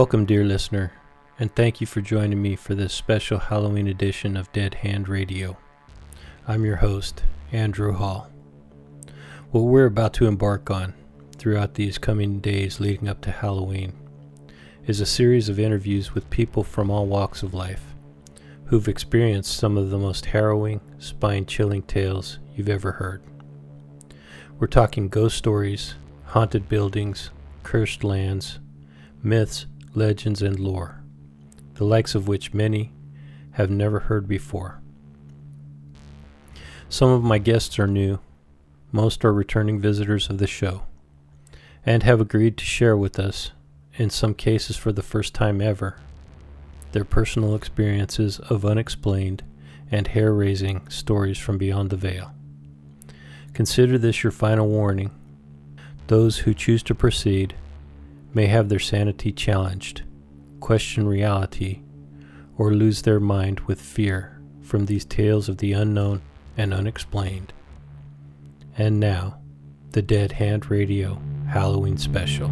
Welcome, dear listener, and thank you for joining me for this special Halloween edition of Dead Hand Radio. I'm your host, Andrew Hall. What we're about to embark on throughout these coming days leading up to Halloween is a series of interviews with people from all walks of life who've experienced some of the most harrowing, spine chilling tales you've ever heard. We're talking ghost stories, haunted buildings, cursed lands, myths, legends, and lore, the likes of which many have never heard before. Some of my guests are new, most are returning visitors of the show, and have agreed to share with us, in some cases for the first time ever, their personal experiences of unexplained and hair raising stories from beyond the veil. Consider this your final warning. Those who choose to proceed may have their sanity challenged, question reality, or lose their mind with fear from these tales of the unknown and unexplained. And now, the Dead Hand Radio Halloween Special.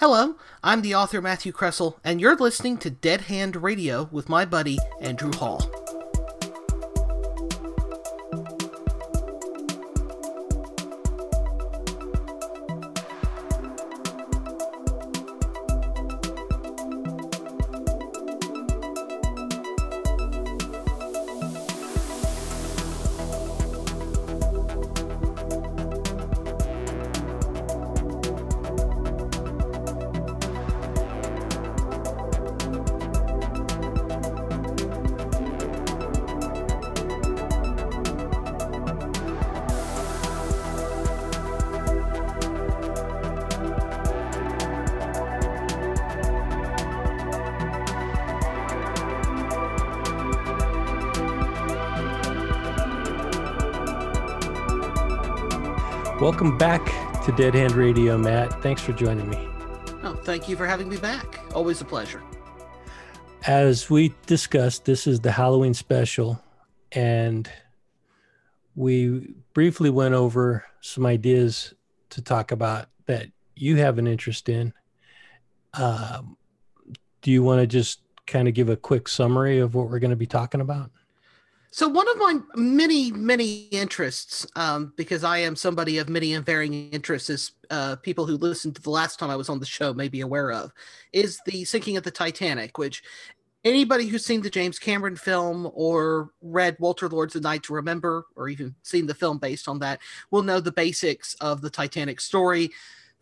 Hello, I'm the author Matthew Kressel, and you're listening to Dead Hand Radio with my buddy Andrew Hall. Welcome back to Dead Hand Radio, Matt. Thanks for joining me. Oh, thank you for having me back. Always a pleasure. As we discussed, this is the Halloween special, and we briefly went over some ideas to talk about that you have an interest in. Um, do you want to just kind of give a quick summary of what we're going to be talking about? So one of my many, many interests, um, because I am somebody of many and varying interests, as uh, people who listened to the last time I was on the show may be aware of, is the sinking of the Titanic. Which anybody who's seen the James Cameron film or read Walter Lord's A Night to Remember, or even seen the film based on that, will know the basics of the Titanic story.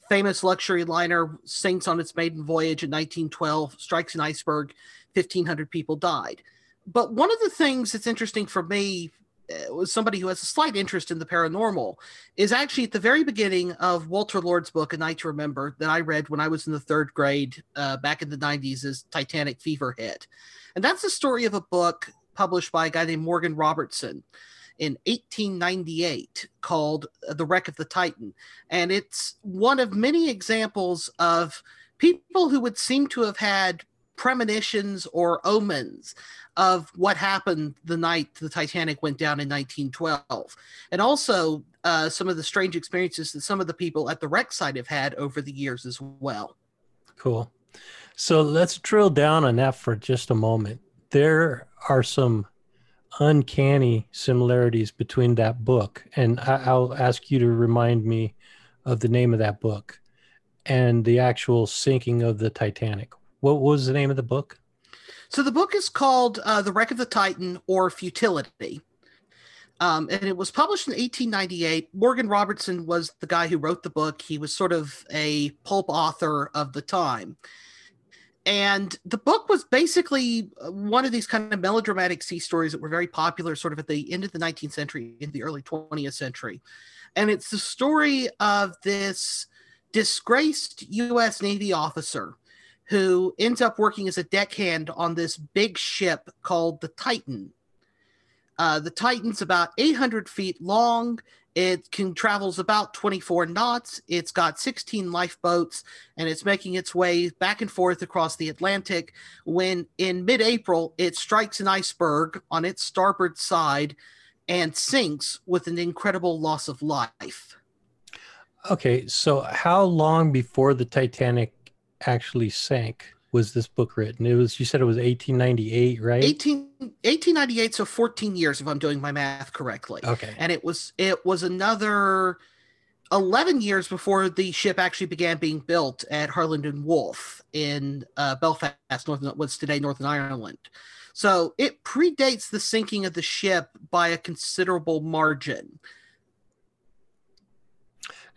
Famous luxury liner sinks on its maiden voyage in 1912, strikes an iceberg, 1,500 people died but one of the things that's interesting for me uh, was somebody who has a slight interest in the paranormal is actually at the very beginning of Walter Lord's book, A Night to Remember, that I read when I was in the third grade uh, back in the 90s as Titanic Fever hit. And that's the story of a book published by a guy named Morgan Robertson in 1898 called The Wreck of the Titan. And it's one of many examples of people who would seem to have had premonitions or omens of what happened the night the Titanic went down in 1912, and also uh, some of the strange experiences that some of the people at the wreck site have had over the years as well. Cool. So let's drill down on that for just a moment. There are some uncanny similarities between that book, and I- will ask you to remind me of the name of that book and the actual sinking of the Titanic. What was the name of the book? So the book is called uh, The Wreck of the Titan or Futility. Um, and it was published in 1898. Morgan Robertson was the guy who wrote the book. He was sort of a pulp author of the time. And the book was basically uh, one of these kind of melodramatic sea stories that were very popular sort of at the end of the 19th century, in the early 20th century. And it's the story of this disgraced U.S. Navy officer who ends up working as a deckhand on this big ship called the Titan. Uh, the Titan's about 800 feet long It can travels about 24 knots. It's got 16 lifeboats, and it's making its way back and forth across the Atlantic. When in mid-April, it strikes an iceberg on its starboard side and sinks with an incredible loss of life. Okay, so how long before the Titanic actually sank was this book written? It was you said it was 1898, right? 18, 1898, so 14 years if I'm doing my math correctly. Okay. And it was it was another 11 years before the ship actually began being built at Harland and Wolff in uh, Belfast, Northern what's today Northern Ireland. So it predates the sinking of the ship by a considerable margin.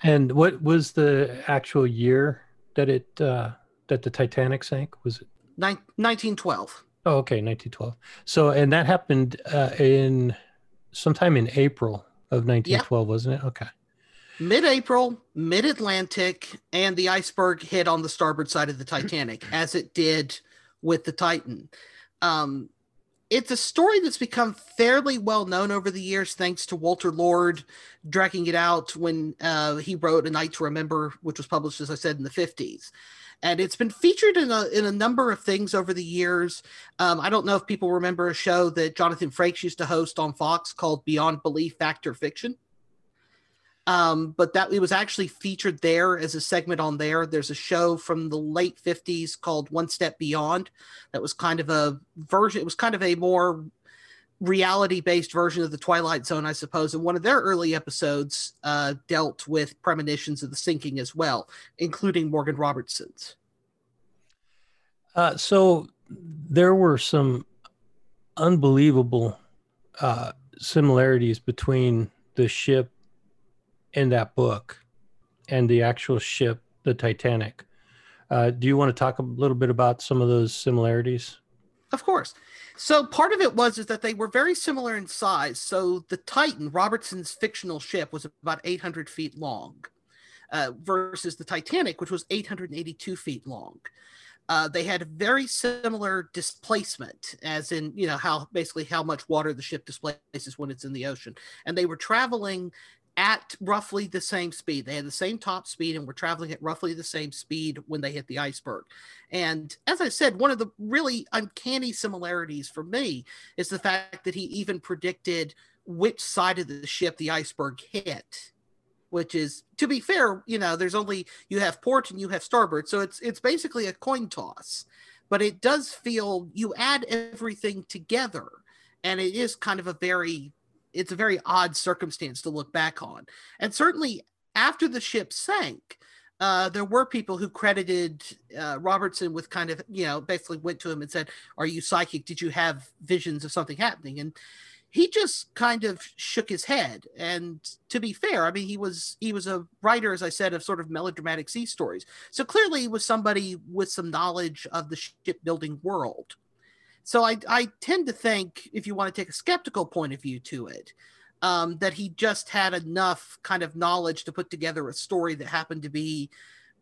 And what was the actual year that it uh, that the Titanic sank? Was it Nin- 1912? Oh, okay, 1912. So, and that happened uh, in sometime in April of 1912, wasn't it? Okay. Mid April, mid Atlantic, and the iceberg hit on the starboard side of the Titanic, as it did with the Titan. Um, it's a story that's become fairly well known over the years, thanks to Walter Lord dragging it out when uh, he wrote A Night to Remember, which was published, as I said, in the 50s. And it's been featured in a, in a number of things over the years. Um, I don't know if people remember a show that Jonathan Frakes used to host on Fox called Beyond Belief Fact or Fiction. Um, but that it was actually featured there as a segment on there. There's a show from the late 50s called One Step Beyond that was kind of a version, it was kind of a more reality based version of the Twilight Zone, I suppose. And one of their early episodes uh, dealt with premonitions of the sinking as well, including Morgan Robertson's. Uh, so there were some unbelievable uh, similarities between the ship in that book and the actual ship, the Titanic. Uh, do you want to talk a little bit about some of those similarities? Of course. So part of it was is that they were very similar in size. So the Titan, Robertson's fictional ship, was about 800 feet long, uh, versus the Titanic, which was 882 feet long. Uh, they had very similar displacement, as in you know how basically how much water the ship displaces when it's in the ocean, and they were traveling at roughly the same speed. They had the same top speed and were traveling at roughly the same speed when they hit the iceberg. And as I said, one of the really uncanny similarities for me is the fact that he even predicted which side of the ship the iceberg hit. Which is, to be fair, you know, there's only you have port and you have starboard, so it's it's basically a coin toss. But it does feel you add everything together, and it is kind of a very it's a very odd circumstance to look back on. And certainly after the ship sank, uh, there were people who credited uh, Robertson with kind of, you know, basically went to him and said, Are you psychic? Did you have visions of something happening? And he just kind of shook his head. And to be fair, I mean, he was he was a writer, as I said, of sort of melodramatic sea stories. So clearly, he was somebody with some knowledge of the shipbuilding world. So I, I tend to think, if you want to take a skeptical point of view to it, um, that he just had enough kind of knowledge to put together a story that happened to be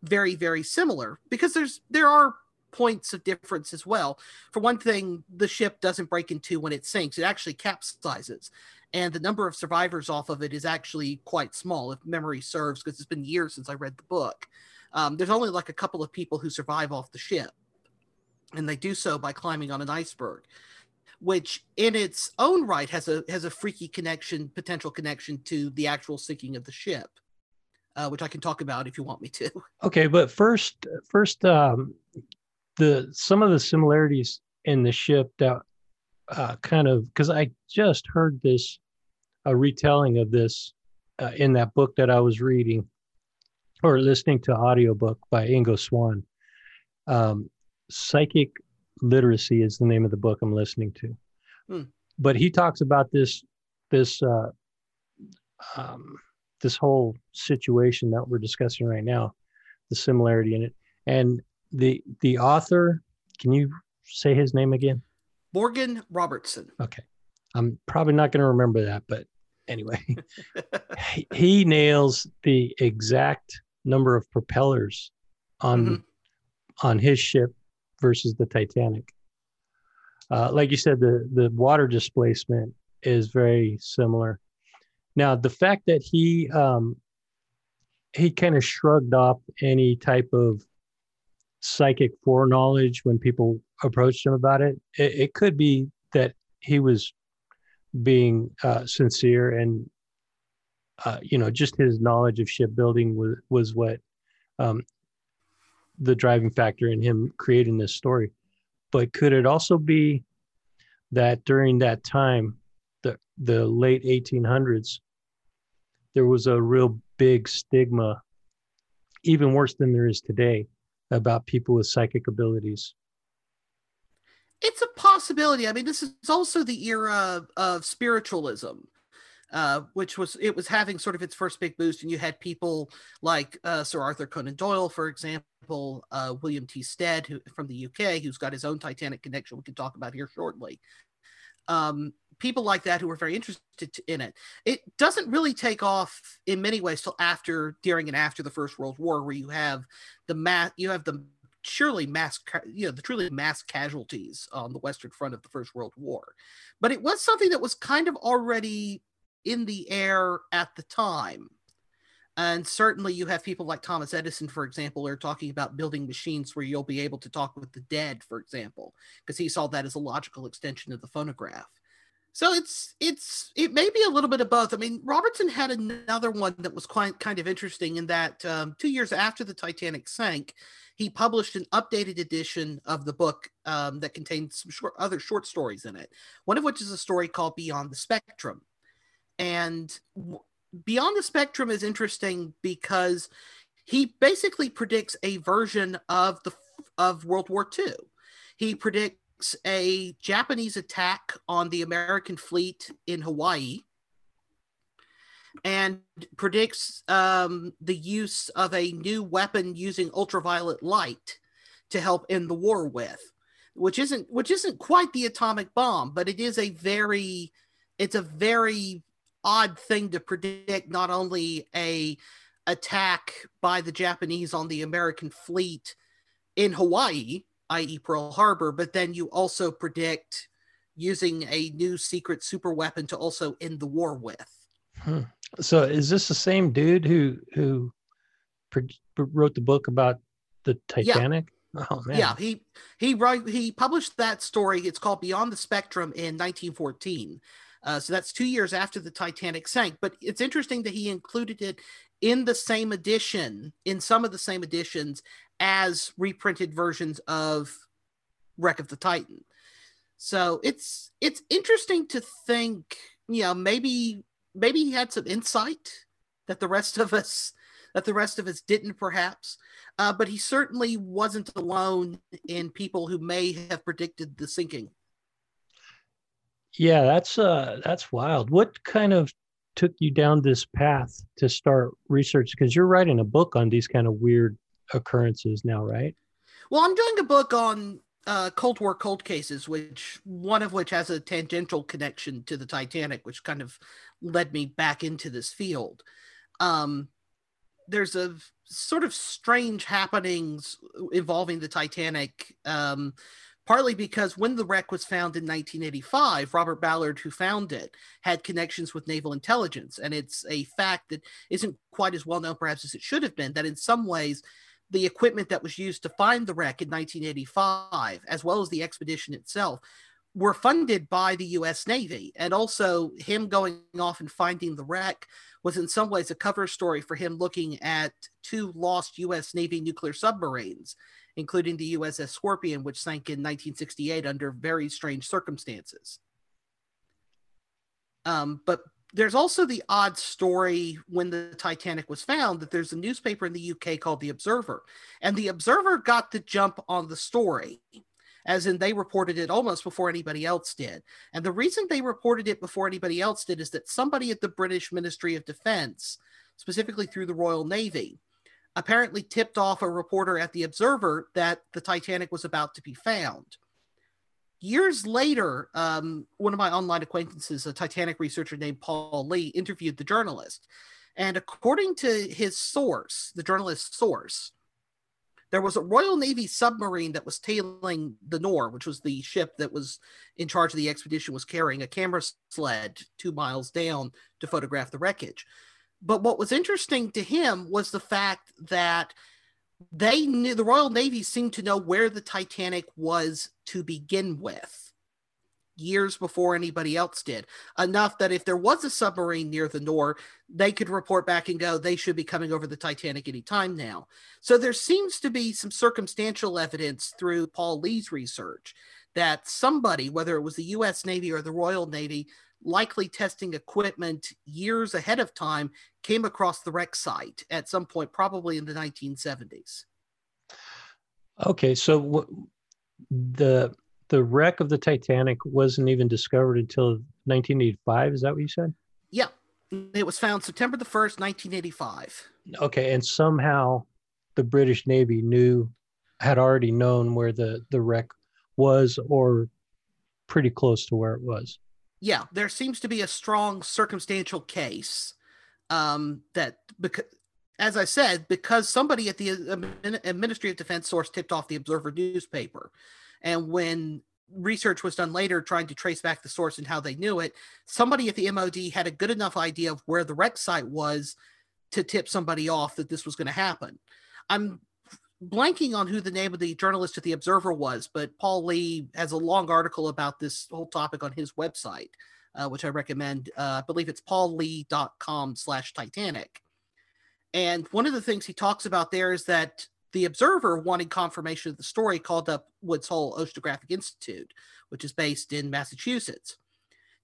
very, very similar. Because there's there are points of difference as well. For one thing, the ship doesn't break in two when it sinks; it actually capsizes, and the number of survivors off of it is actually quite small, if memory serves, because it's been years since I read the book. Um, there's only like a couple of people who survive off the ship and they do so by climbing on an iceberg which in its own right has a has a freaky connection potential connection to the actual sinking of the ship uh, which i can talk about if you want me to. Okay but first first um, the some of the similarities in the ship that uh, kind of because i just heard this a retelling of this uh, in that book that i was reading or listening to audiobook by ingo swann. Um, psychic literacy is the name of the book I'm listening to. Hmm. But he talks about this this uh, um, this whole situation that we're discussing right now, the similarity in it, and the the author. Can you say his name again? Morgan Robertson. Okay, I'm probably not going to remember that, but anyway, he, he nails the exact number of propellers on mm-hmm. on his ship versus the Titanic. Uh, like you said, the the water displacement is very similar. Now, the fact that he um, he kind of shrugged off any type of psychic foreknowledge when people approached him about it, it, it could be that he was being uh, sincere and uh, you know just his knowledge of shipbuilding was was what um, the driving factor in him creating this story. But could it also be that during that time, the the late 1800s, there was a real big stigma, even worse than there is today, about people with psychic abilities? It's a possibility. I mean, this is also the era of of spiritualism uh, which was it was having sort of its first big boost, and you had people like uh, Sir Arthur Conan Doyle, for example, uh, William T. Stead, who from the UK, who's got his own Titanic connection. We can talk about here shortly. Um, people like that who were very interested in it. It doesn't really take off in many ways till after, during, and after the First World War, where you have the mass, you have the surely mass, you know, the truly mass casualties on the Western Front of the First World War. But it was something that was kind of already in the air at the time. And certainly, you have people like Thomas Edison, for example, are talking about building machines where you'll be able to talk with the dead, for example, because he saw that as a logical extension of the phonograph. So it's it's it may be a little bit of both. I mean, Robertson had another one that was quite kind of interesting in that um, two years after the Titanic sank, he published an updated edition of the book um, that contained some short, other short stories in it. One of which is a story called Beyond the Spectrum, and Beyond the Spectrum is interesting because he basically predicts a version of the of World War II. He predicts a Japanese attack on the American fleet in Hawaii and predicts um, the use of a new weapon using ultraviolet light to help end the war with which isn't which isn't quite the atomic bomb but it is a very it's a very odd thing to predict not only a attack by the Japanese on the American fleet in Hawaii, i.e., Pearl Harbor, but then you also predict using a new secret super weapon to also end the war with. Hmm. So, is this the same dude who who pre- wrote the book about the Titanic? Yeah. Oh man. Yeah, he he wrote he published that story. It's called Beyond the Spectrum in 1914. Uh, so that's two years after the Titanic sank. But it's interesting that he included it in the same edition, in some of the same editions, as reprinted versions of Wreck of the Titan. So it's it's interesting to think, you know, maybe maybe he had some insight that the rest of us that the rest of us didn't perhaps. Uh, but he certainly wasn't alone in people who may have predicted the sinking. Yeah, that's uh that's wild. What kind of took you down this path to start research because you're writing a book on these kind of weird occurrences now, right? Well, I'm doing a book on uh, Cold War cold cases, which one of which has a tangential connection to the Titanic, which kind of led me back into this field. Um, there's a sort of strange happenings involving the Titanic. Um, partly because when the wreck was found in 1985, Robert Ballard, who found it, had connections with naval intelligence. And it's a fact that isn't quite as well known, perhaps, as it should have been, that in some ways, the equipment that was used to find the wreck in 1985, as well as the expedition itself, were funded by the US Navy. And also, him going off and finding the wreck was in some ways a cover story for him looking at two lost US Navy nuclear submarines including the USS Scorpion, which sank in 1968 under very strange circumstances. Um, but there's also the odd story when the Titanic was found that there's a newspaper in the UK called The Observer, and The Observer got the jump on the story, as in they reported it almost before anybody else did. And the reason they reported it before anybody else did is that somebody at the British Ministry of Defense, specifically through the Royal Navy, apparently tipped off a reporter at the Observer that the Titanic was about to be found. Years later, um, one of my online acquaintances, a Titanic researcher named Paul Lee, interviewed the journalist. And according to his source, the journalist's source, there was a Royal Navy submarine that was tailing the Knorr, which was the ship that was in charge of the expedition, was carrying a camera sled two miles down to photograph the wreckage. But what was interesting to him was the fact that they knew the Royal Navy seemed to know where the Titanic was to begin with years before anybody else did. Enough that if there was a submarine near the Knorr, they could report back and go, they should be coming over the Titanic anytime now. So there seems to be some circumstantial evidence through Paul Lee's research that somebody, whether it was the US Navy or the Royal Navy, likely testing equipment years ahead of time, came across the wreck site at some point, probably in the 1970s. Okay, so w- the the wreck of the Titanic wasn't even discovered until 1985. Is that what you said? Yeah, it was found September the first, 1985. Okay, and somehow the British Navy knew, had already known where the the wreck was, or pretty close to where it was. Yeah, there seems to be a strong circumstantial case um, that because as I said, because somebody at the Ministry of Defense source tipped off the Observer newspaper. And when research was done later trying to trace back the source and how they knew it, somebody at the MOD had a good enough idea of where the wreck site was to tip somebody off that this was going to happen. I'm blanking on who the name of the journalist at the Observer was, but Paul Lee has a long article about this whole topic on his website, uh, which I recommend. Uh, I believe it's paullee.com slash Titanic. And one of the things he talks about there is that the Observer, wanting confirmation of the story, called up Woods Hole Oceanographic Institute, which is based in Massachusetts,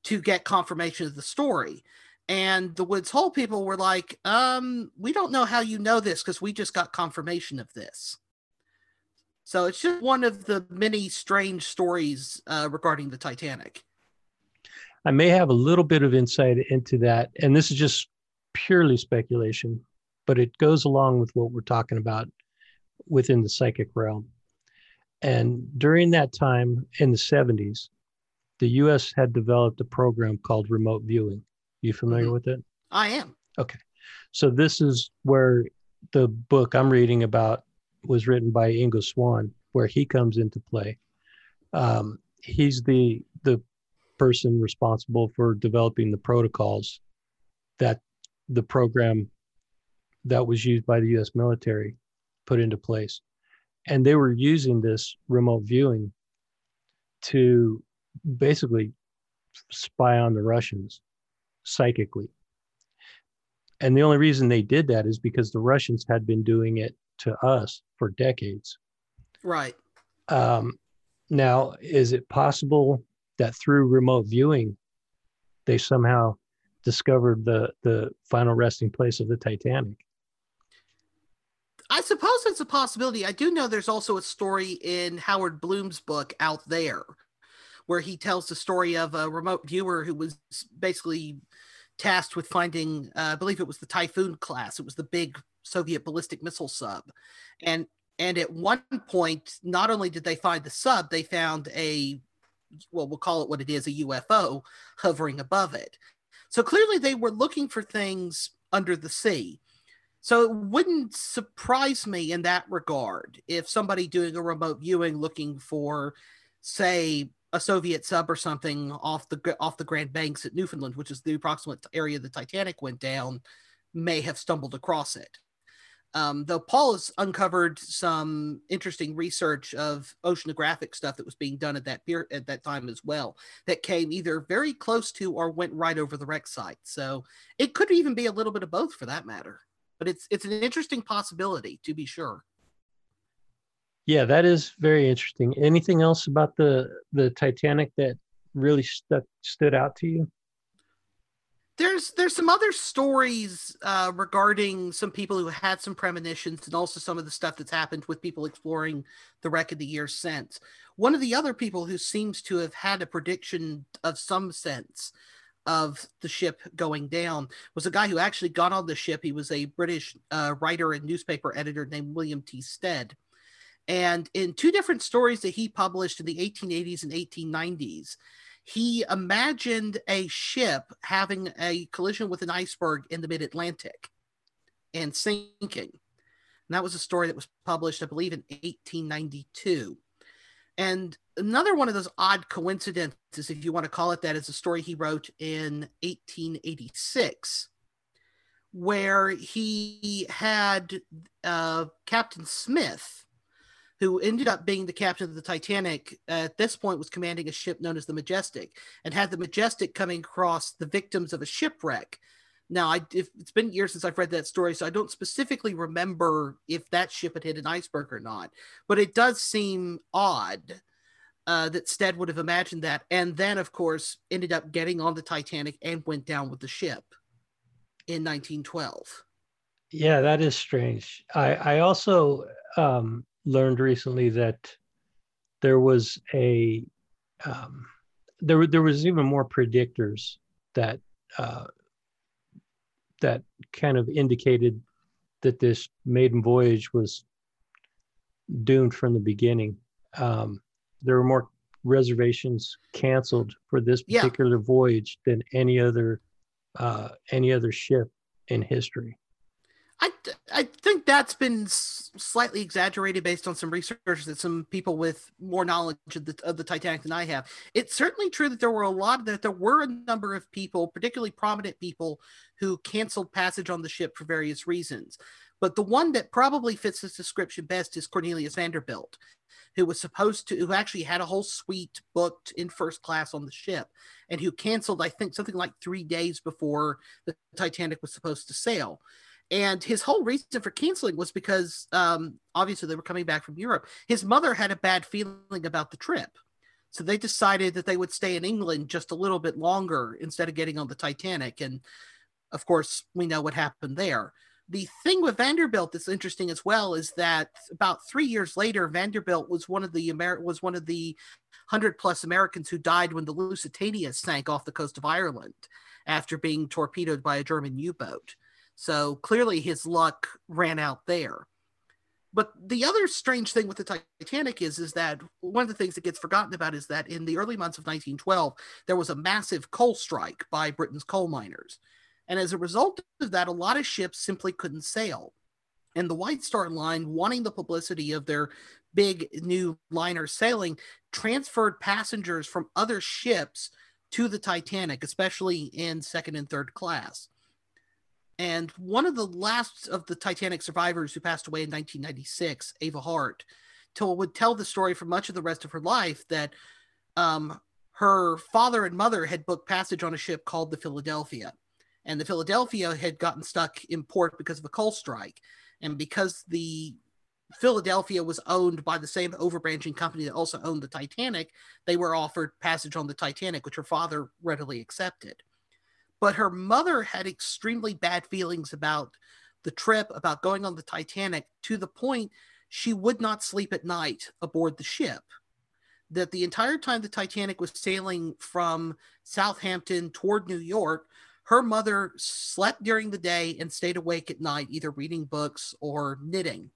to get confirmation of the story. And the Woods Hole people were like, um, we don't know how you know this because we just got confirmation of this. So it's just one of the many strange stories uh, regarding the Titanic. I may have a little bit of insight into that. And this is just purely speculation, but it goes along with what we're talking about within the psychic realm. And during that time in the 70s, the US had developed a program called remote viewing. You familiar mm-hmm. with it? I am. Okay. So this is where the book I'm reading about was written by Ingo Swann, where he comes into play. Um, he's the the person responsible for developing the protocols that the program that was used by the U.S. military put into place. And they were using this remote viewing to basically spy on the Russians psychically. And the only reason they did that is because the Russians had been doing it to us for decades. Right. Um, now, is it possible that through remote viewing, they somehow discovered the the final resting place of the Titanic? I suppose it's a possibility. I do know there's also a story in Howard Blum's book out there where he tells the story of a remote viewer who was basically tasked with finding, uh, I believe it was the Typhoon class. It was the big Soviet ballistic missile sub. And and at one point, not only did they find the sub, they found a well, we'll call it what it is, a UFO hovering above it. So clearly they were looking for things under the sea. So it wouldn't surprise me in that regard if somebody doing a remote viewing looking for, say, a Soviet sub or something off the off the Grand Banks at Newfoundland, which is the approximate area the Titanic went down, may have stumbled across it. Um, though Paul has uncovered some interesting research of oceanographic stuff that was being done at that period at that time as well, that came either very close to or went right over the wreck site. So it could even be a little bit of both for that matter but it's it's an interesting possibility to be sure. Yeah, that is very interesting. Anything else about the the Titanic that really stuck stood out to you? There's there's some other stories uh, regarding some people who had some premonitions, and also some of the stuff that's happened with people exploring the wreck of the years since. One of the other people who seems to have had a prediction of some sense of the ship going down was a guy who actually got on the ship. He was a British uh, writer and newspaper editor named William T. Stead. And in two different stories that he published in the 1880s and 1890s, he imagined a ship having a collision with an iceberg in the mid Atlantic and sinking. And that was a story that was published, I believe, in 1892. And another one of those odd coincidences, if you want to call it that, is a story he wrote in 1886, where he had uh, Captain Smith, who ended up being the captain of the Titanic, at this point was commanding a ship known as the Majestic, and had the Majestic coming across the victims of a shipwreck. Now, I, if, it's been years since I've read that story, so I don't specifically remember if that ship had hit an iceberg or not. But it does seem odd uh, that Stead would have imagined that, and then, of course, ended up getting on the Titanic and went down with the ship in 1912. Yeah, that is strange. I, I also um, learned recently that there was a um, there there was even more predictors that uh, that kind of indicated that this maiden voyage was doomed from the beginning. Um, there were more reservations canceled for this particular yeah. voyage than any other uh, any other ship in history. I, I think that's been slightly exaggerated based on some research that some people with more knowledge of the, of the Titanic than I have. It's certainly true that there were a lot that there were a number of people, particularly prominent people, who canceled passage on the ship for various reasons. But the one that probably fits this description best is Cornelius Vanderbilt, who was supposed to, who actually had a whole suite booked in first class on the ship, and who canceled, I think, something like three days before the Titanic was supposed to sail. And his whole reason for canceling was because um, obviously they were coming back from Europe. His mother had a bad feeling about the trip. So they decided that they would stay in England just a little bit longer instead of getting on the Titanic. And of course, we know what happened there. The thing with Vanderbilt that's interesting as well is that about three years later, Vanderbilt was one of the Amer- was one of the hundred plus Americans who died when the Lusitania sank off the coast of Ireland after being torpedoed by a German U-boat. So clearly his luck ran out there. But the other strange thing with the Titanic is, is that one of the things that gets forgotten about is that in the early months of 1912, there was a massive coal strike by Britain's coal miners. And as a result of that, a lot of ships simply couldn't sail. And the White Star Line, wanting the publicity of their big new liner sailing, transferred passengers from other ships to the Titanic, especially in second and third class. And one of the last of the Titanic survivors who passed away in 1996, Eva Hart, would tell the story for much of the rest of her life that um, her father and mother had booked passage on a ship called the Philadelphia. And the Philadelphia had gotten stuck in port because of a coal strike. And because the Philadelphia was owned by the same overbranching company that also owned the Titanic, they were offered passage on the Titanic, which her father readily accepted but her mother had extremely bad feelings about the trip, about going on the Titanic, to the point she would not sleep at night aboard the ship. That the entire time the Titanic was sailing from Southampton toward New York, her mother slept during the day and stayed awake at night, either reading books or knitting.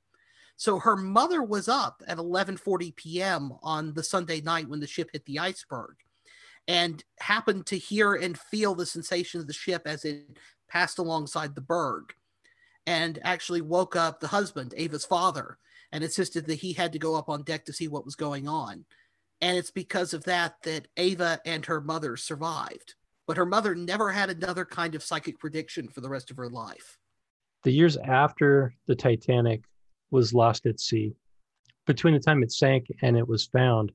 So her mother was up at 11:40 p.m. on the Sunday night when the ship hit the iceberg and happened to hear and feel the sensation of the ship as it passed alongside the berg and actually woke up the husband, Eva's father, and insisted that he had to go up on deck to see what was going on. And it's because of that that Ava and her mother survived. But her mother never had another kind of psychic prediction for the rest of her life. The years after the Titanic was lost at sea, between the time it sank and it was found,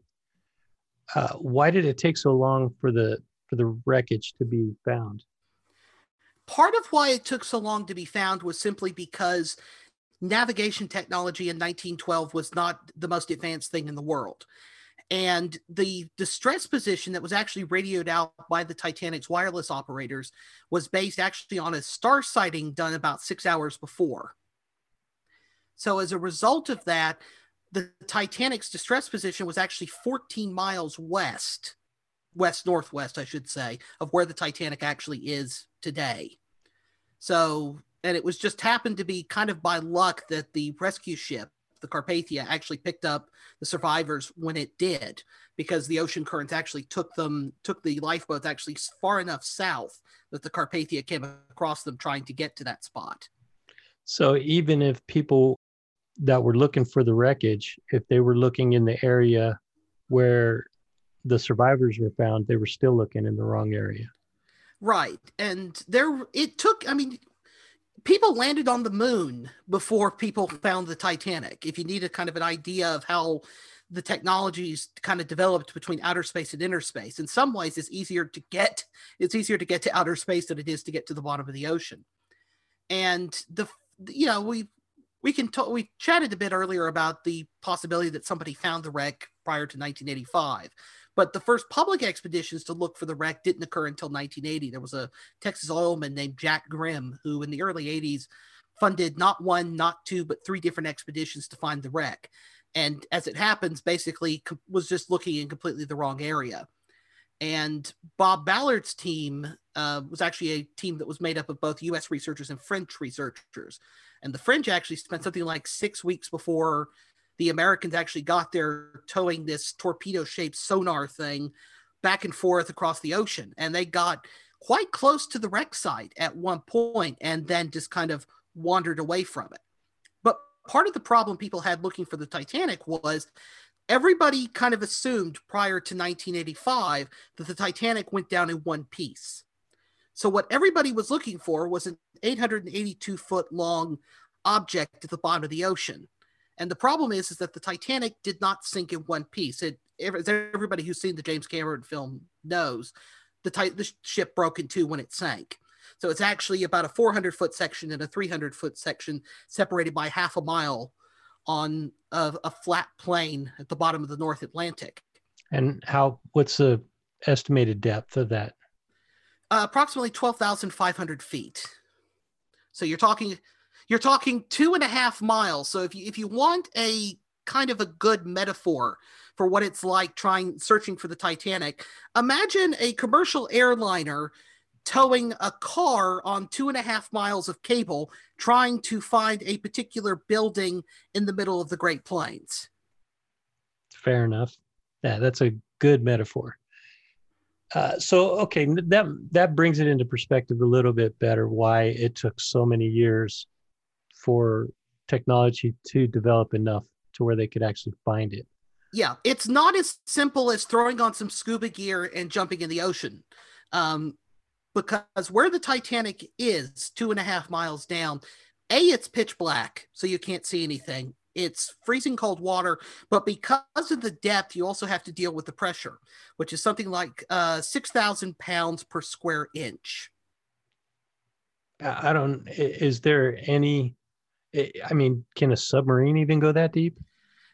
uh, why did it take so long for the for the wreckage to be found? Part of why it took so long to be found was simply because navigation technology in 1912 was not the most advanced thing in the world. And the distress position that was actually radioed out by the Titanic's wireless operators was based actually on a star sighting done about six hours before. So, as a result of that, the Titanic's distress position was actually 14 miles west, west northwest, I should say, of where the Titanic actually is today. So, and it was just happened to be kind of by luck that the rescue ship, the Carpathia, actually picked up the survivors when it did, because the ocean currents actually took them, took the lifeboats actually far enough south that the Carpathia came across them trying to get to that spot. So even if people that were looking for the wreckage, if they were looking in the area where the survivors were found, they were still looking in the wrong area. Right. And there, it took, I mean, people landed on the moon before people found the Titanic. If you need a kind of an idea of how the technologies kind of developed between outer space and inner space, in some ways it's easier to get it's easier to get to outer space than it is to get to the bottom of the ocean. And the you know we we can we chatted a bit earlier about the possibility that somebody found the wreck prior to 1985 but the first public expeditions to look for the wreck didn't occur until 1980 there was a texas oilman named jack grimm who in the early 80s funded not one not two but three different expeditions to find the wreck. And as it happens basically was just looking in completely the wrong area. And bob ballard's team uh, was actually a team that was made up of both us researchers and french researchers and the French actually spent something like six weeks before the Americans actually got there towing this torpedo shaped sonar thing back and forth across the ocean. And they got quite close to the wreck site at one point and then just kind of wandered away from it. But part of the problem people had looking for the Titanic was everybody kind of assumed prior to 1985 that the Titanic went down in one piece. So what everybody was looking for was an 882 foot long object at the bottom of the ocean. And the problem is, is that the Titanic did not sink in one piece. It, as everybody who's seen the James Cameron film knows, the, the ship broke in two when it sank. So it's actually about a 400 foot section and a 300 foot section separated by half a mile on a, a flat plain at the bottom of the North Atlantic. And how? What's the estimated depth of that? Uh, approximately 12,500 feet. So you're talking you're talking two and a half miles. So if you if you want a kind of a good metaphor for what it's like trying searching for the Titanic, imagine a commercial airliner towing a car on two and a half miles of cable trying to find a particular building in the middle of the Great Plains. Fair enough. Yeah, that's a good metaphor. Uh, so okay, that that brings it into perspective a little bit better. Why it took so many years for technology to develop enough to where they could actually find it. Yeah, it's not as simple as throwing on some scuba gear and jumping in the ocean. Um, because where the Titanic is, two and a half miles down, A, it's pitch black, so you can't see anything it's freezing cold water, but because of the depth, you also have to deal with the pressure, which is something like uh, 6,000 pounds per square inch. I don't, is there any, I mean, can a submarine even go that deep?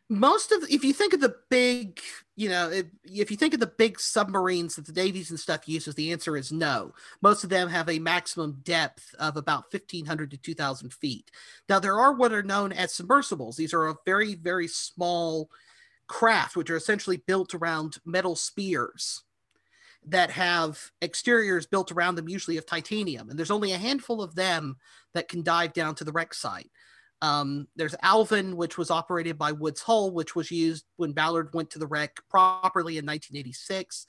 Most of if you think of the big you know if, if, you think of the big submarines that the navies and stuff uses the answer is no. Most of them have a maximum depth of about 1500 to 2000 feet. Now there are what are known as submersibles. These are a very very small craft which are essentially built around metal spears that have exteriors built around them usually of titanium. And there's only a handful of them that can dive down to the wreck site um, there's Alvin, which was operated by Woods Hole, which was used when Ballard went to the wreck properly in 1986.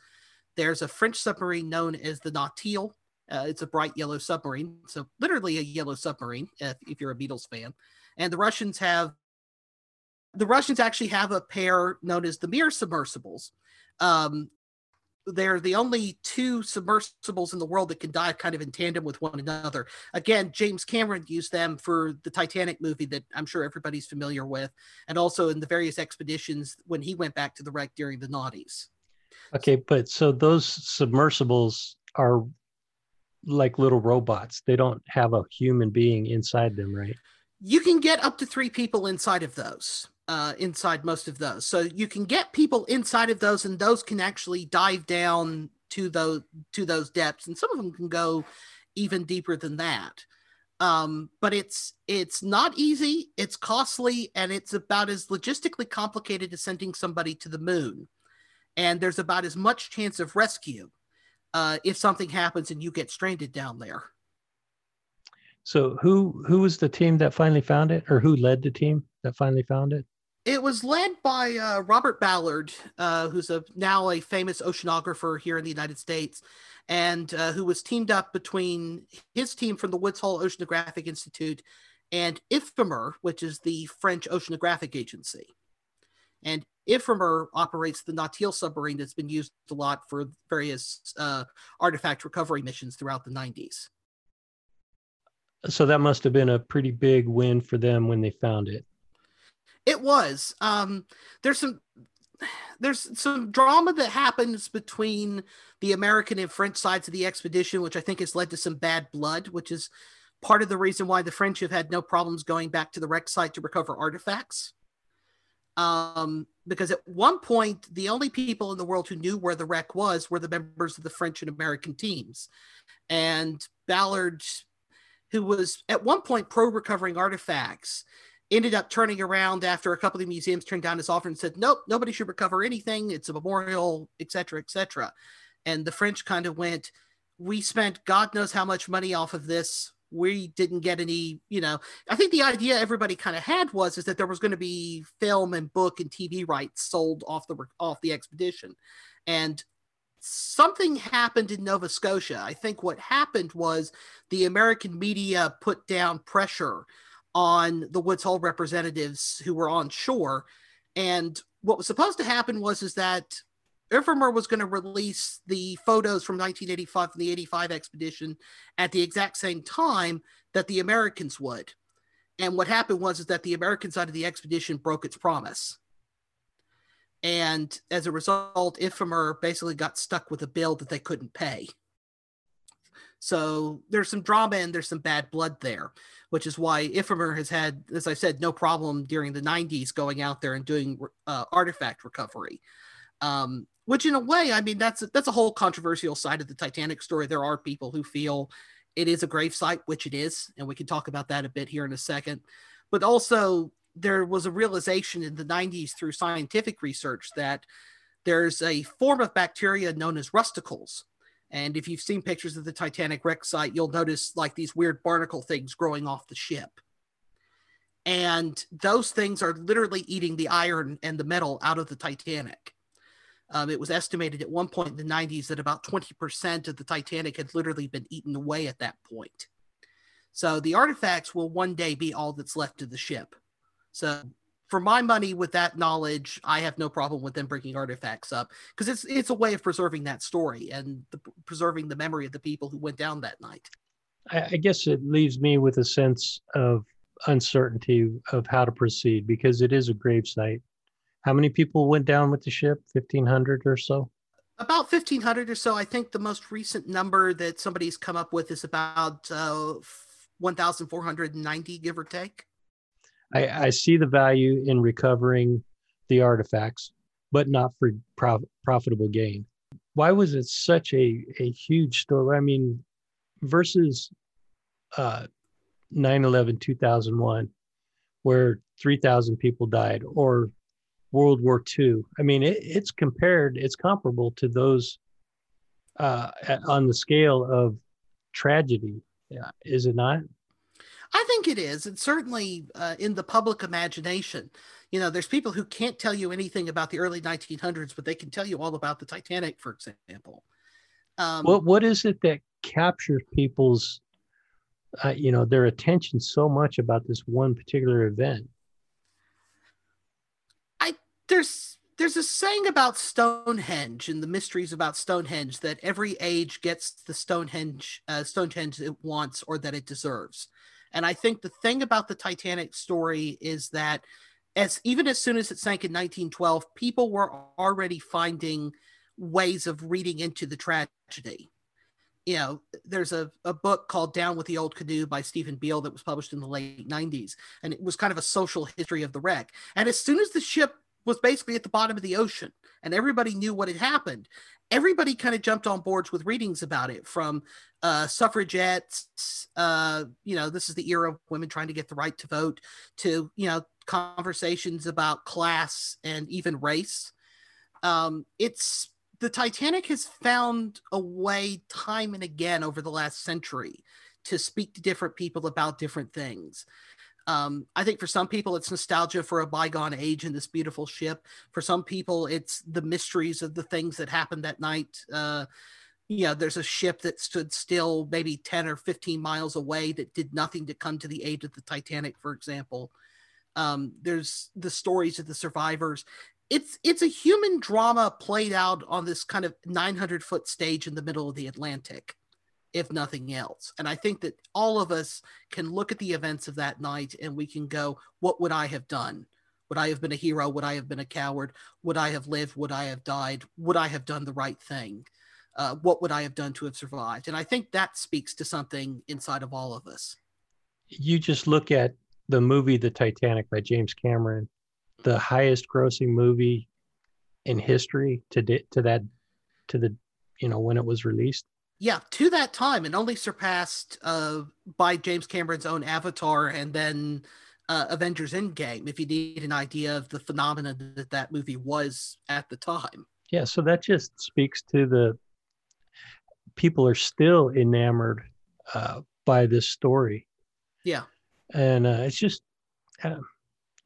There's a French submarine known as the Nautile. Uh, it's a bright yellow submarine, so literally a yellow submarine if, if you're a Beatles fan. And the Russians have the Russians actually have a pair known as the Mir submersibles. Um, they're the only two submersibles in the world that can dive kind of in tandem with one another. Again, James Cameron used them for the Titanic movie that I'm sure everybody's familiar with, and also in the various expeditions when he went back to the wreck during the noughties. Okay, but so those submersibles are like little robots. They don't have a human being inside them, right? You can get up to three people inside of those uh, inside most of those. So you can get people inside of those, and those can actually dive down to those to those depths, and some of them can go even deeper than that. Um, but it's it's not easy, it's costly, and it's about as logistically complicated as sending somebody to the moon. And there's about as much chance of rescue uh, if something happens and you get stranded down there. So who who was the team that finally found it, or who led the team that finally found it? It was led by uh, Robert Ballard, uh, who's a now a famous oceanographer here in the United States, and uh, who was teamed up between his team from the Woods Hole Oceanographic Institute and Ifremer, which is the French oceanographic agency. And Ifremer operates the Nautile submarine that's been used a lot for various uh, artifact recovery missions throughout the 90s. So that must have been a pretty big win for them when they found it. It was. Um, there's some there's some drama that happens between the American and French sides of the expedition, which I think has led to some bad blood, which is part of the reason why the French have had no problems going back to the wreck site to recover artifacts. Um, because at one point, the only people in the world who knew where the wreck was were the members of the French and American teams. And Ballard, who was at one point pro recovering artifacts, ended up turning around after a couple of museums turned down his offer and said, nope, nobody should recover anything. It's a memorial, etc., etc. And the French kind of went, we spent God knows how much money off of this. We didn't get any, you know. I think the idea everybody kind of had was is that there was going to be film and book and TV rights sold off the off the expedition, and something happened in Nova Scotia. I think what happened was the American media put down pressure on the Woods Hole representatives who were on shore. And what was supposed to happen was is that Ifremer was going to release the photos from 1985 from the 85 expedition at the exact same time that the Americans would. And what happened was is that the American side of the expedition broke its promise. And as a result, Ifremer basically got stuck with a bill that they couldn't pay. So there's some drama and there's some bad blood there, which is why Ifremer has had, as I said, no problem during the 90s going out there and doing uh, artifact recovery. Um, which, in a way, I mean, that's that's a whole controversial side of the Titanic story. There are people who feel it is a grave site, which it is, and we can talk about that a bit here in a second. But also, there was a realization in the 90s through scientific research that there's a form of bacteria known as rusticles and if you've seen pictures of the Titanic wreck site, you'll notice like these weird barnacle things growing off the ship. And those things are literally eating the iron and the metal out of the Titanic. Um, it was estimated at one point in the 90s that about 20% of the Titanic had literally been eaten away at that point. So the artifacts will one day be all that's left of the ship. So for my money with that knowledge i have no problem with them bringing artifacts up because it's it's a way of preserving that story and the, preserving the memory of the people who went down that night. I, I guess it leaves me with a sense of uncertainty of how to proceed because it is a grave site how many people went down with the ship? 1500 or so? About 1500 or so. I think the most recent number that somebody's come up with is about uh, 1490 give or take I, I see the value in recovering the artifacts, but not for prof- profitable gain. Why was it such a, a huge story? I mean, versus uh, 9-11 2001 where 3000 people died or world war ii i mean it, it's compared it's comparable to those uh, on the scale of tragedy yeah, is it not I think it is. It's certainly uh, in the public imagination. You know, there's people who can't tell you anything about the early 1900s, but they can tell you all about the Titanic, for example. Um, what What is it that captures people's, uh, you know, their attention so much about this one particular event? I there's there's a saying about Stonehenge and the mysteries about Stonehenge that every age gets the Stonehenge uh, Stonehenge it wants or that it deserves. And I think the thing about the Titanic story is that as even as soon as it sank in 1912, people were already finding ways of reading into the tragedy. You know, there's a, a book called Down with the Old Canoe by Steven Biel that was published in the late 90s, and it was kind of a social history of the wreck. And as soon as the ship was basically at the bottom of the ocean and everybody knew what had happened, everybody kind of jumped on boards with readings about it from uh, suffragettes, uh, you know, this is the era of women trying to get the right to vote, to, you know, conversations about class and even race. Um, it's the Titanic has found a way time and again over the last century to speak to different people about different things. Um, I think for some people, it's nostalgia for a bygone age in this beautiful ship. For some people, it's the mysteries of the things that happened that night. Uh, you know, there's a ship that stood still maybe 10 or 15 miles away that did nothing to come to the aid of the Titanic, for example. Um, there's the stories of the survivors. It's it's a human drama played out on this kind of 900 foot stage in the middle of the Atlantic, if nothing else. And I think that all of us can look at the events of that night and we can go, what would I have done? Would I have been a hero? Would I have been a coward? Would I have lived? Would I have died? Would I have done the right thing? Uh, what would I have done to have survived? And I think that speaks to something inside of all of us. You just look at the movie The Titanic by James Cameron, the highest grossing movie in history to di- to that to the you know when it was released. Yeah, to that time, and only surpassed uh, by James Cameron's own Avatar, and then uh, Avengers Endgame, if you need an idea of the phenomenon that that movie was at the time. Yeah, so that just speaks to the people are still enamored uh, by this story. Yeah, and uh, it's just, uh,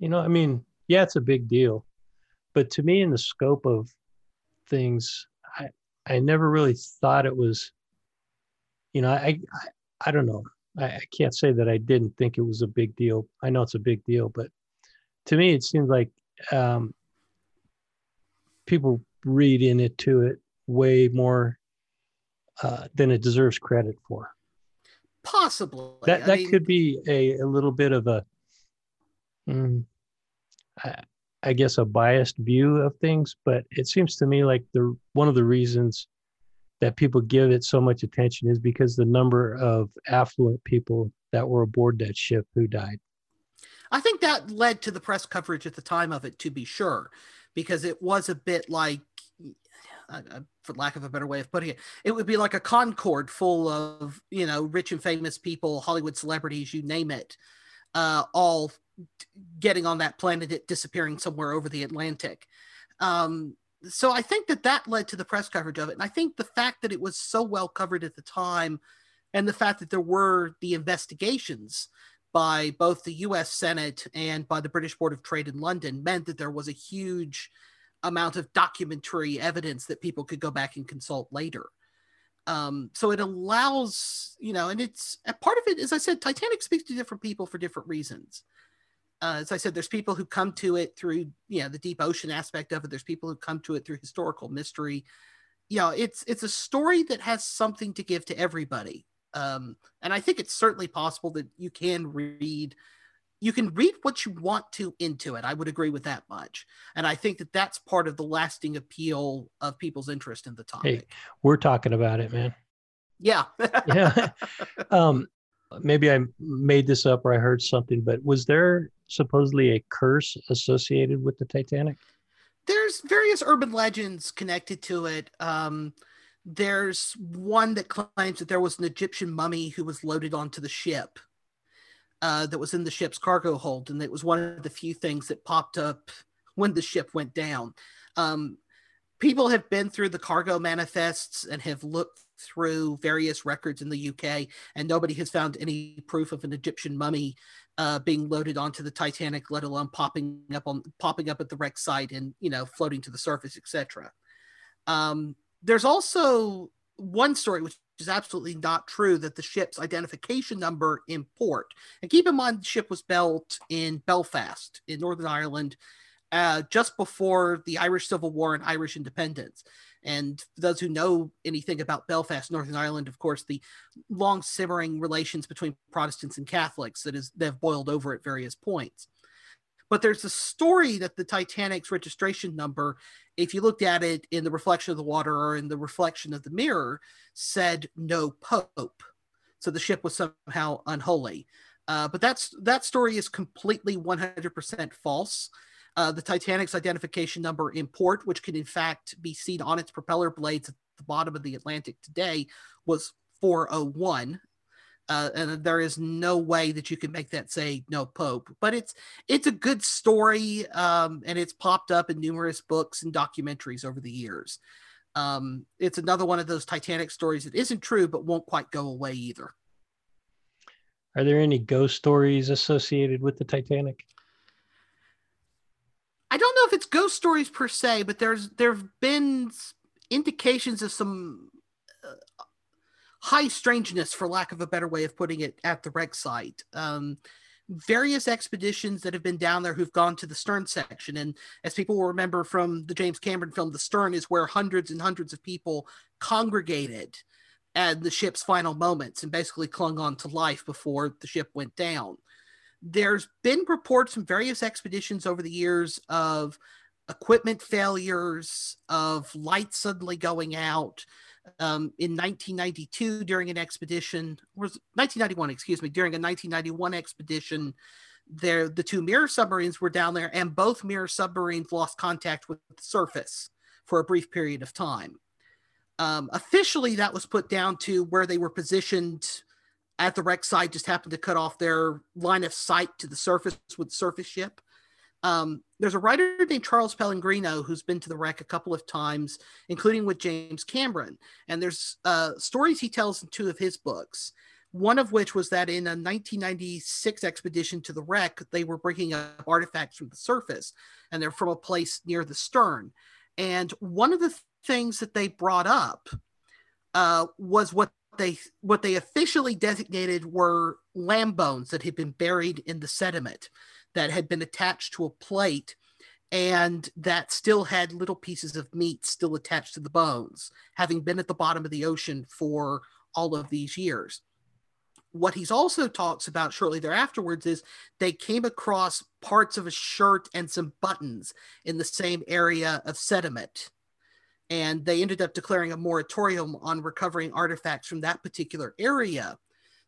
you know, I mean, yeah, it's a big deal, but to me, in the scope of things, I I never really thought it was, you know, I I, I don't know. I, I can't say that I didn't think it was a big deal. I know it's a big deal, but to me, it seems like um, people read into it to it way more uh, than it deserves credit for. Possibly. That that mean, could be a, a little bit of a, mm, I, I guess, a biased view of things. But it seems to me like the one of the reasons that people give it so much attention is because the number of affluent people that were aboard that ship who died. I think that led to the press coverage at the time of it, to be sure, because it was a bit like, uh, for lack of a better way of putting it, it would be like a Concorde full of, you know, rich and famous people, Hollywood celebrities, you name it, uh, all getting on that planet, it disappearing somewhere over the Atlantic. Um, so I think that that led to the press coverage of it. And I think the fact that it was so well covered at the time and the fact that there were the investigations by both the US Senate and by the British Board of Trade in London meant that there was a huge amount of documentary evidence that people could go back and consult later. Um, so it allows, you know, and it's a part of it, as I said, Titanic speaks to different people for different reasons uh, as I said, there's people who come to it through, you know, the deep ocean aspect of it. There's people who come to it through historical mystery. You know, it's it's a story that has something to give to everybody. Um, and I think it's certainly possible that you can read, you can read what you want to into it. I would agree with that much. And I think that that's part of the lasting appeal of people's interest in the topic. Hey, we're talking about it, man. Yeah. yeah. Um, maybe I made this up or I heard something, but was there supposedly a curse associated with the Titanic? There's various urban legends connected to it. Um, there's one that claims that there was an Egyptian mummy who was loaded onto the ship uh, that was in the ship's cargo hold, and it was one of the few things that popped up when the ship went down. Um, people have been through the cargo manifests and have looked through various records in the UK, and nobody has found any proof of an Egyptian mummy uh, being loaded onto the Titanic, let alone popping up on popping up at the wreck site and you know floating to the surface, etc. Um, there's also one story which is absolutely not true that the ship's identification number in port, and keep in mind the ship was built in Belfast in Northern Ireland. Uh, just before the Irish Civil War and Irish independence. And for those who know anything about Belfast, Northern Ireland, of course, the long simmering relations between Protestants and Catholics that is that have boiled over at various points. But there's a story that the Titanic's registration number, if you looked at it in the reflection of the water or in the reflection of the mirror, said no Pope. So the ship was somehow unholy. Uh, but that's that story is completely 100% false. Uh, the Titanic's identification number in port, which can in fact be seen on its propeller blades at the bottom of the Atlantic today, was 401. Uh, and there is no way that you can make that say no pope but it's it's a good story um, and it's popped up in numerous books and documentaries over the years. Um, it's another one of those titanic stories that isn't true but won't quite go away either. Are there any ghost stories associated with the titanic know if it's ghost stories per se, but there's there've been indications of some uh, high strangeness, for lack of a better way of putting it, at the wreck site. Um, various expeditions that have been down there who've gone to the stern section. And as people will remember from the James Cameron film, the stern is where hundreds and hundreds of people congregated at the ship's final moments and basically clung on to life before the ship went down. There's been reports from various expeditions over the years of equipment failures, of lights suddenly going out, um, in 1992 during an expedition, was 1991, excuse me, during a 1991 expedition. There, the two Mir submarines were down there, and both Mir submarines lost contact with the surface for a brief period of time. Um, officially, that was put down to where they were positioned at the wreck site, just happened to cut off their line of sight to the surface with the surface ship. Um, there's a writer named Charles Pellegrino who's been to the wreck a couple of times, including with James Cameron. And there's uh, stories he tells in two of his books. One of which was that in a 1996 expedition to the wreck, they were bringing up artifacts from the surface, and they're from a place near the stern. And one of the things that they brought up uh, was what they what they officially designated were lamb bones that had been buried in the sediment that had been attached to a plate and that still had little pieces of meat still attached to the bones, having been at the bottom of the ocean for all of these years. What he's also talks about shortly thereafterwards is they came across parts of a shirt and some buttons in the same area of sediment. And they ended up declaring a moratorium on recovering artifacts from that particular area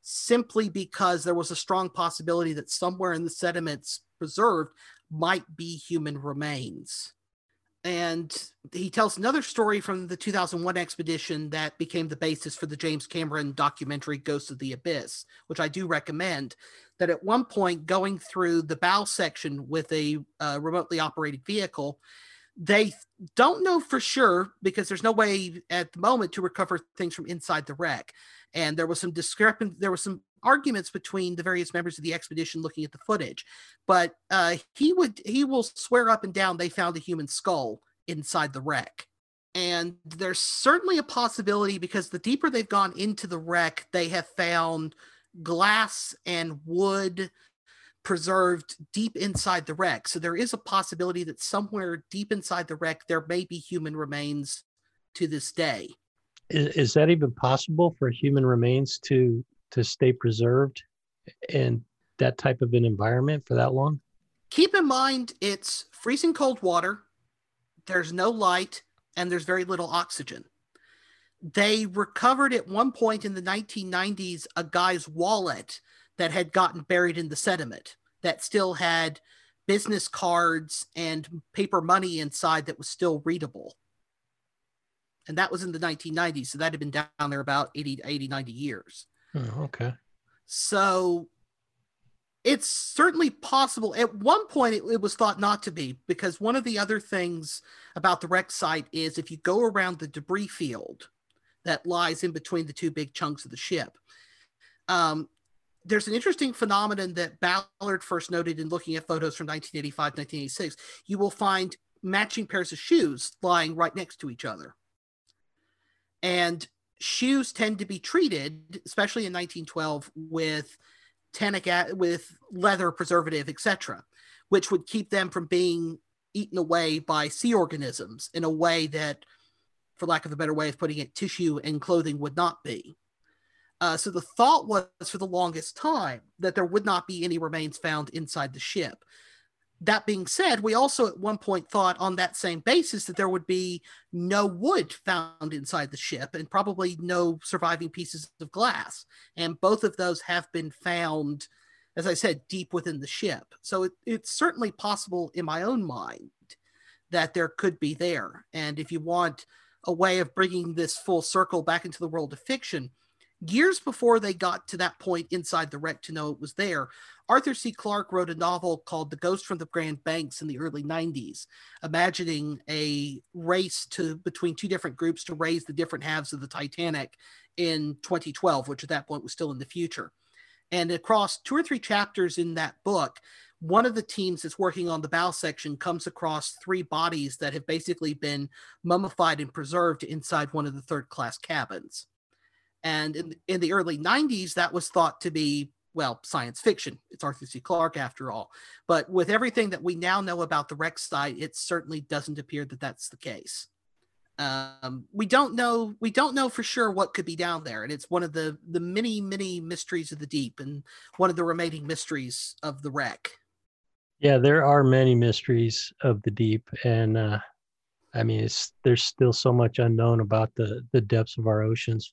simply because there was a strong possibility that somewhere in the sediments preserved might be human remains. And he tells another story from the 2001 expedition that became the basis for the James Cameron documentary Ghosts of the Abyss, which I do recommend. That at one point, going through the bow section with a uh, remotely operated vehicle, they don't know for sure because there's no way at the moment to recover things from inside the wreck. And there was some discrepant there was some arguments between the various members of the expedition looking at the footage. But uh, he would he will swear up and down they found a human skull inside the wreck. And there's certainly a possibility because the deeper they've gone into the wreck they have found glass and wood preserved deep inside the wreck so there is a possibility that somewhere deep inside the wreck there may be human remains to this day is, is that even possible for human remains to to stay preserved in that type of an environment for that long? Keep in mind it's freezing cold water, there's no light, and there's very little oxygen. They recovered at one point in the 1990s a guy's wallet that had gotten buried in the sediment that still had business cards and paper money inside that was still readable. And that was in the 1990s so that had been down there about 80 80 90 years. Oh, okay. So it's certainly possible. At one point it, it, was thought not to be because one of the other things about the wreck site is if you go around the debris field that lies in between the two big chunks of the ship um, there's an interesting phenomenon that ballard first noted in looking at photos from 1985 1986 you will find matching pairs of shoes lying right next to each other and shoes tend to be treated, especially in 1912, with tannic with leather preservative, etc., which would keep them from being eaten away by sea organisms in a way that, for lack of a better way of putting it, tissue and clothing would not be. Uh, so the thought was for the longest time that there would not be any remains found inside the ship that being said, we also at one point thought on that same basis that there would be no wood found inside the ship and probably no surviving pieces of glass. And both of those have been found, as I said, deep within the ship. So it, it's certainly possible in my own mind that there could be there. And if you want a way of bringing this full circle back into the world of fiction, years before they got to that point inside the wreck to know it was there, Arthur C. Clarke wrote a novel called The Ghost from the Grand Banks in the early 90s, imagining a race to between two different groups to raise the different halves of the Titanic in 2012, which at that point was still in the future. And across two or three chapters in that book, one of the teams that's working on the bow section comes across three bodies that have basically been mummified and preserved inside one of the third class cabins. And in, in the early 90s, that was thought to be well, science fiction. It's Arthur C. Clarke after all. But with everything that we now know about the wreck site, it certainly doesn't appear that that's the case. Um, we don't know. We don't know for sure what could be down there, and it's one of the the many many mysteries of the deep, and one of the remaining mysteries of the wreck. Yeah, there are many mysteries of the deep, and uh, I mean, it's there's still so much unknown about the the depths of our oceans.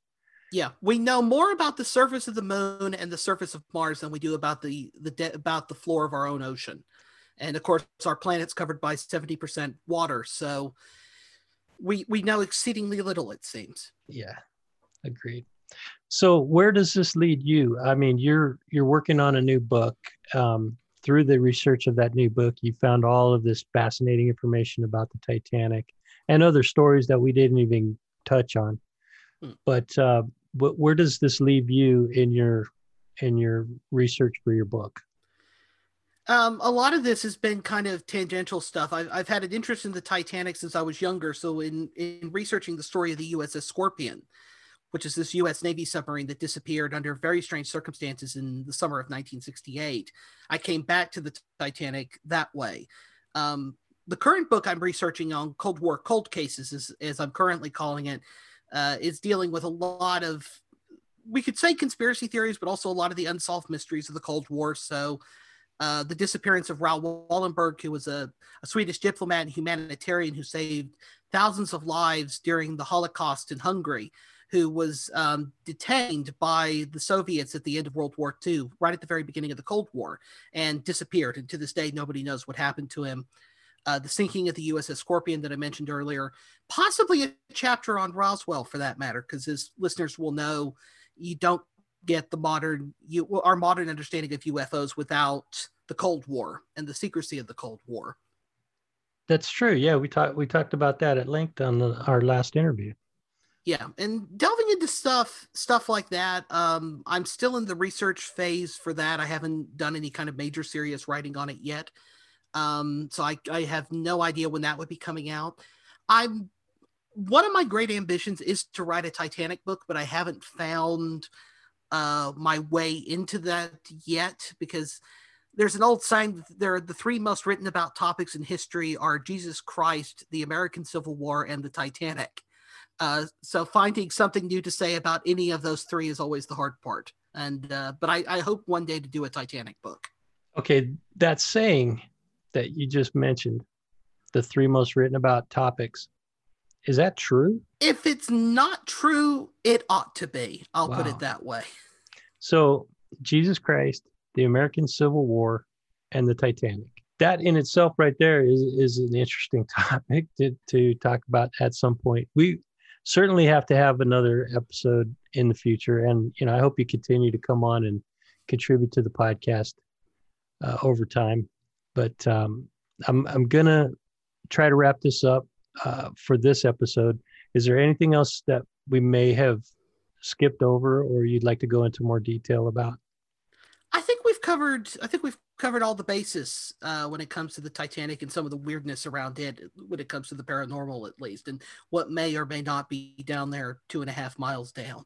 Yeah, we know more about the surface of the moon and the surface of Mars than we do about the the de- about the floor of our own ocean. And of course, our planet's covered by 70% water, so we we know exceedingly little it seems. Yeah. Agreed. So, where does this lead you? I mean, you're you're working on a new book. Um, through the research of that new book, you found all of this fascinating information about the Titanic and other stories that we didn't even touch on. Hmm. But uh, but where does this leave you in your in your research for your book? Um, a lot of this has been kind of tangential stuff. I've, I've had an interest in the Titanic since I was younger. So in in researching the story of the USS Scorpion, which is this U.S. Navy submarine that disappeared under very strange circumstances in the summer of 1968, I came back to the Titanic that way. Um, the current book I'm researching on Cold War cold cases, is, as I'm currently calling it, uh, is dealing with a lot of we could say conspiracy theories, but also a lot of the unsolved mysteries of the Cold War. So, uh, the disappearance of Raoul Wallenberg, who was a, a, Swedish diplomat and humanitarian who saved thousands of lives during the Holocaust in Hungary, who was um, detained by the Soviets at the end of World War II, right at the very beginning of the Cold War, and disappeared. And to this day, nobody knows what happened to him uh, the sinking of the USS Scorpion that I mentioned earlier, possibly a chapter on Roswell for that matter, because as listeners will know, you don't get the modern you our modern understanding of UFOs without the Cold War and the secrecy of the Cold War. That's true. Yeah, we talked we talked about that at length on the, our last interview. Yeah, and delving into stuff stuff like that. Um, I'm still in the research phase for that. I haven't done any kind of major serious writing on it yet. Um, so I, I have no idea when that would be coming out. I'm one of my great ambitions is to write a Titanic book, but I haven't found uh, my way into that yet because there's an old saying that there are the three most written about topics in history are Jesus Christ, the American Civil War, and the Titanic. Uh, so finding something new to say about any of those three is always the hard part. And uh, but I, I hope one day to do a Titanic book. Okay, that saying that you just mentioned, the three most written about topics, is that true? If it's not true, it ought to be. I'll wow. put it that way. So, Jesus Christ, the American Civil War, and the Titanic. That in itself, right there, is, is an interesting topic to, to talk about at some point. We certainly have to have another episode in the future. And, you know, I hope you continue to come on and contribute to the podcast uh, over time. But um, I'm I'm gonna try to wrap this up uh, for this episode. Is there anything else that we may have skipped over, or you'd like to go into more detail about? I think we've covered. I think we've covered all the bases uh, when it comes to the Titanic and some of the weirdness around it. When it comes to the paranormal, at least, and what may or may not be down there, two and a half miles down.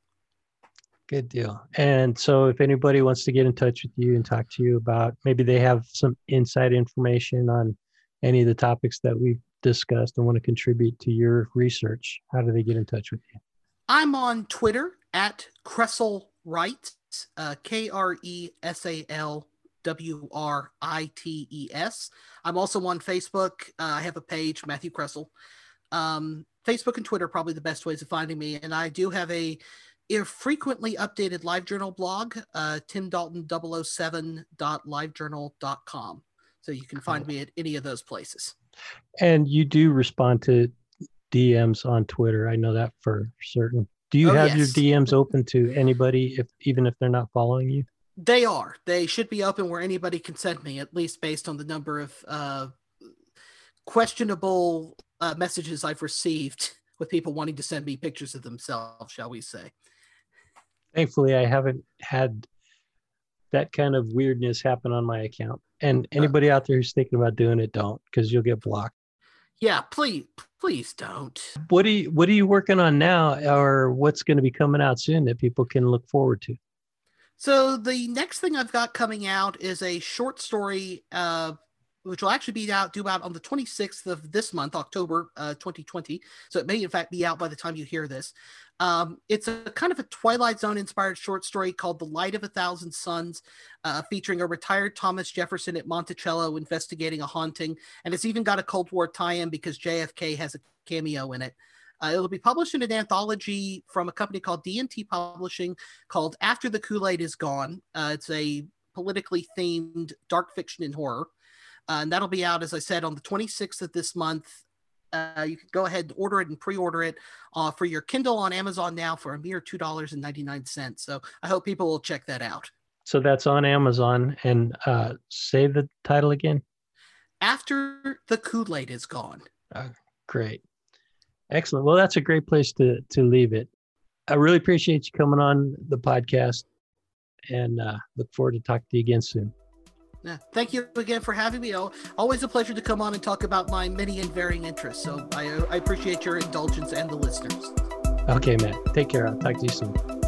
Good deal. And so, if anybody wants to get in touch with you and talk to you about maybe they have some inside information on any of the topics that we've discussed and want to contribute to your research, how do they get in touch with you? I'm on Twitter at Kresal Writes, uh, K R E S A L W R I T E S. I'm also on Facebook. Uh, I have a page, Matthew Kresal. Um, Facebook and Twitter probably the best ways of finding me. And I do have a a frequently updated LiveJournal blog, uh, timdalton007.livejournal.com. So you can find me at any of those places. And you do respond to DMs on Twitter. I know that for certain. Do you oh, have yes. your DMs open to anybody, if even if they're not following you? They are. They should be open where anybody can send me, at least based on the number of uh, questionable uh, messages I've received with people wanting to send me pictures of themselves, shall we say thankfully I haven't had that kind of weirdness happen on my account. And uh, anybody out there who's thinking about doing it, don't because you'll get blocked. Yeah, please, please don't. What are you What are you working on now, or what's going to be coming out soon that people can look forward to? So the next thing I've got coming out is a short story, uh, which will actually be out due out on the 26th of this month, October uh, 2020. So it may in fact be out by the time you hear this. Um, it's a kind of a Twilight Zone inspired short story called The Light of a Thousand Suns, uh, featuring a retired Thomas Jefferson at Monticello investigating a haunting. And it's even got a Cold War tie in because JFK has a cameo in it. Uh, it'll be published in an anthology from a company called D&T Publishing called After the Kool-Aid is Gone. Uh, it's a politically themed dark fiction and horror. Uh, and that'll be out, as I said, on the 26th of this month. Uh, you can go ahead and order it and pre-order it uh, for your Kindle on Amazon now for a mere two dollars and ninety nine cents. So I hope people will check that out. So that's on Amazon. And uh, say the title again. After the Kool Aid is gone. Uh, great, excellent. Well, that's a great place to to leave it. I really appreciate you coming on the podcast, and uh, look forward to talking to you again soon. Yeah, thank you again for having me. Always a pleasure to come on and talk about my many and varying interests. So I, I appreciate your indulgence and the listeners. Okay, man. Take care. I'll talk to you soon.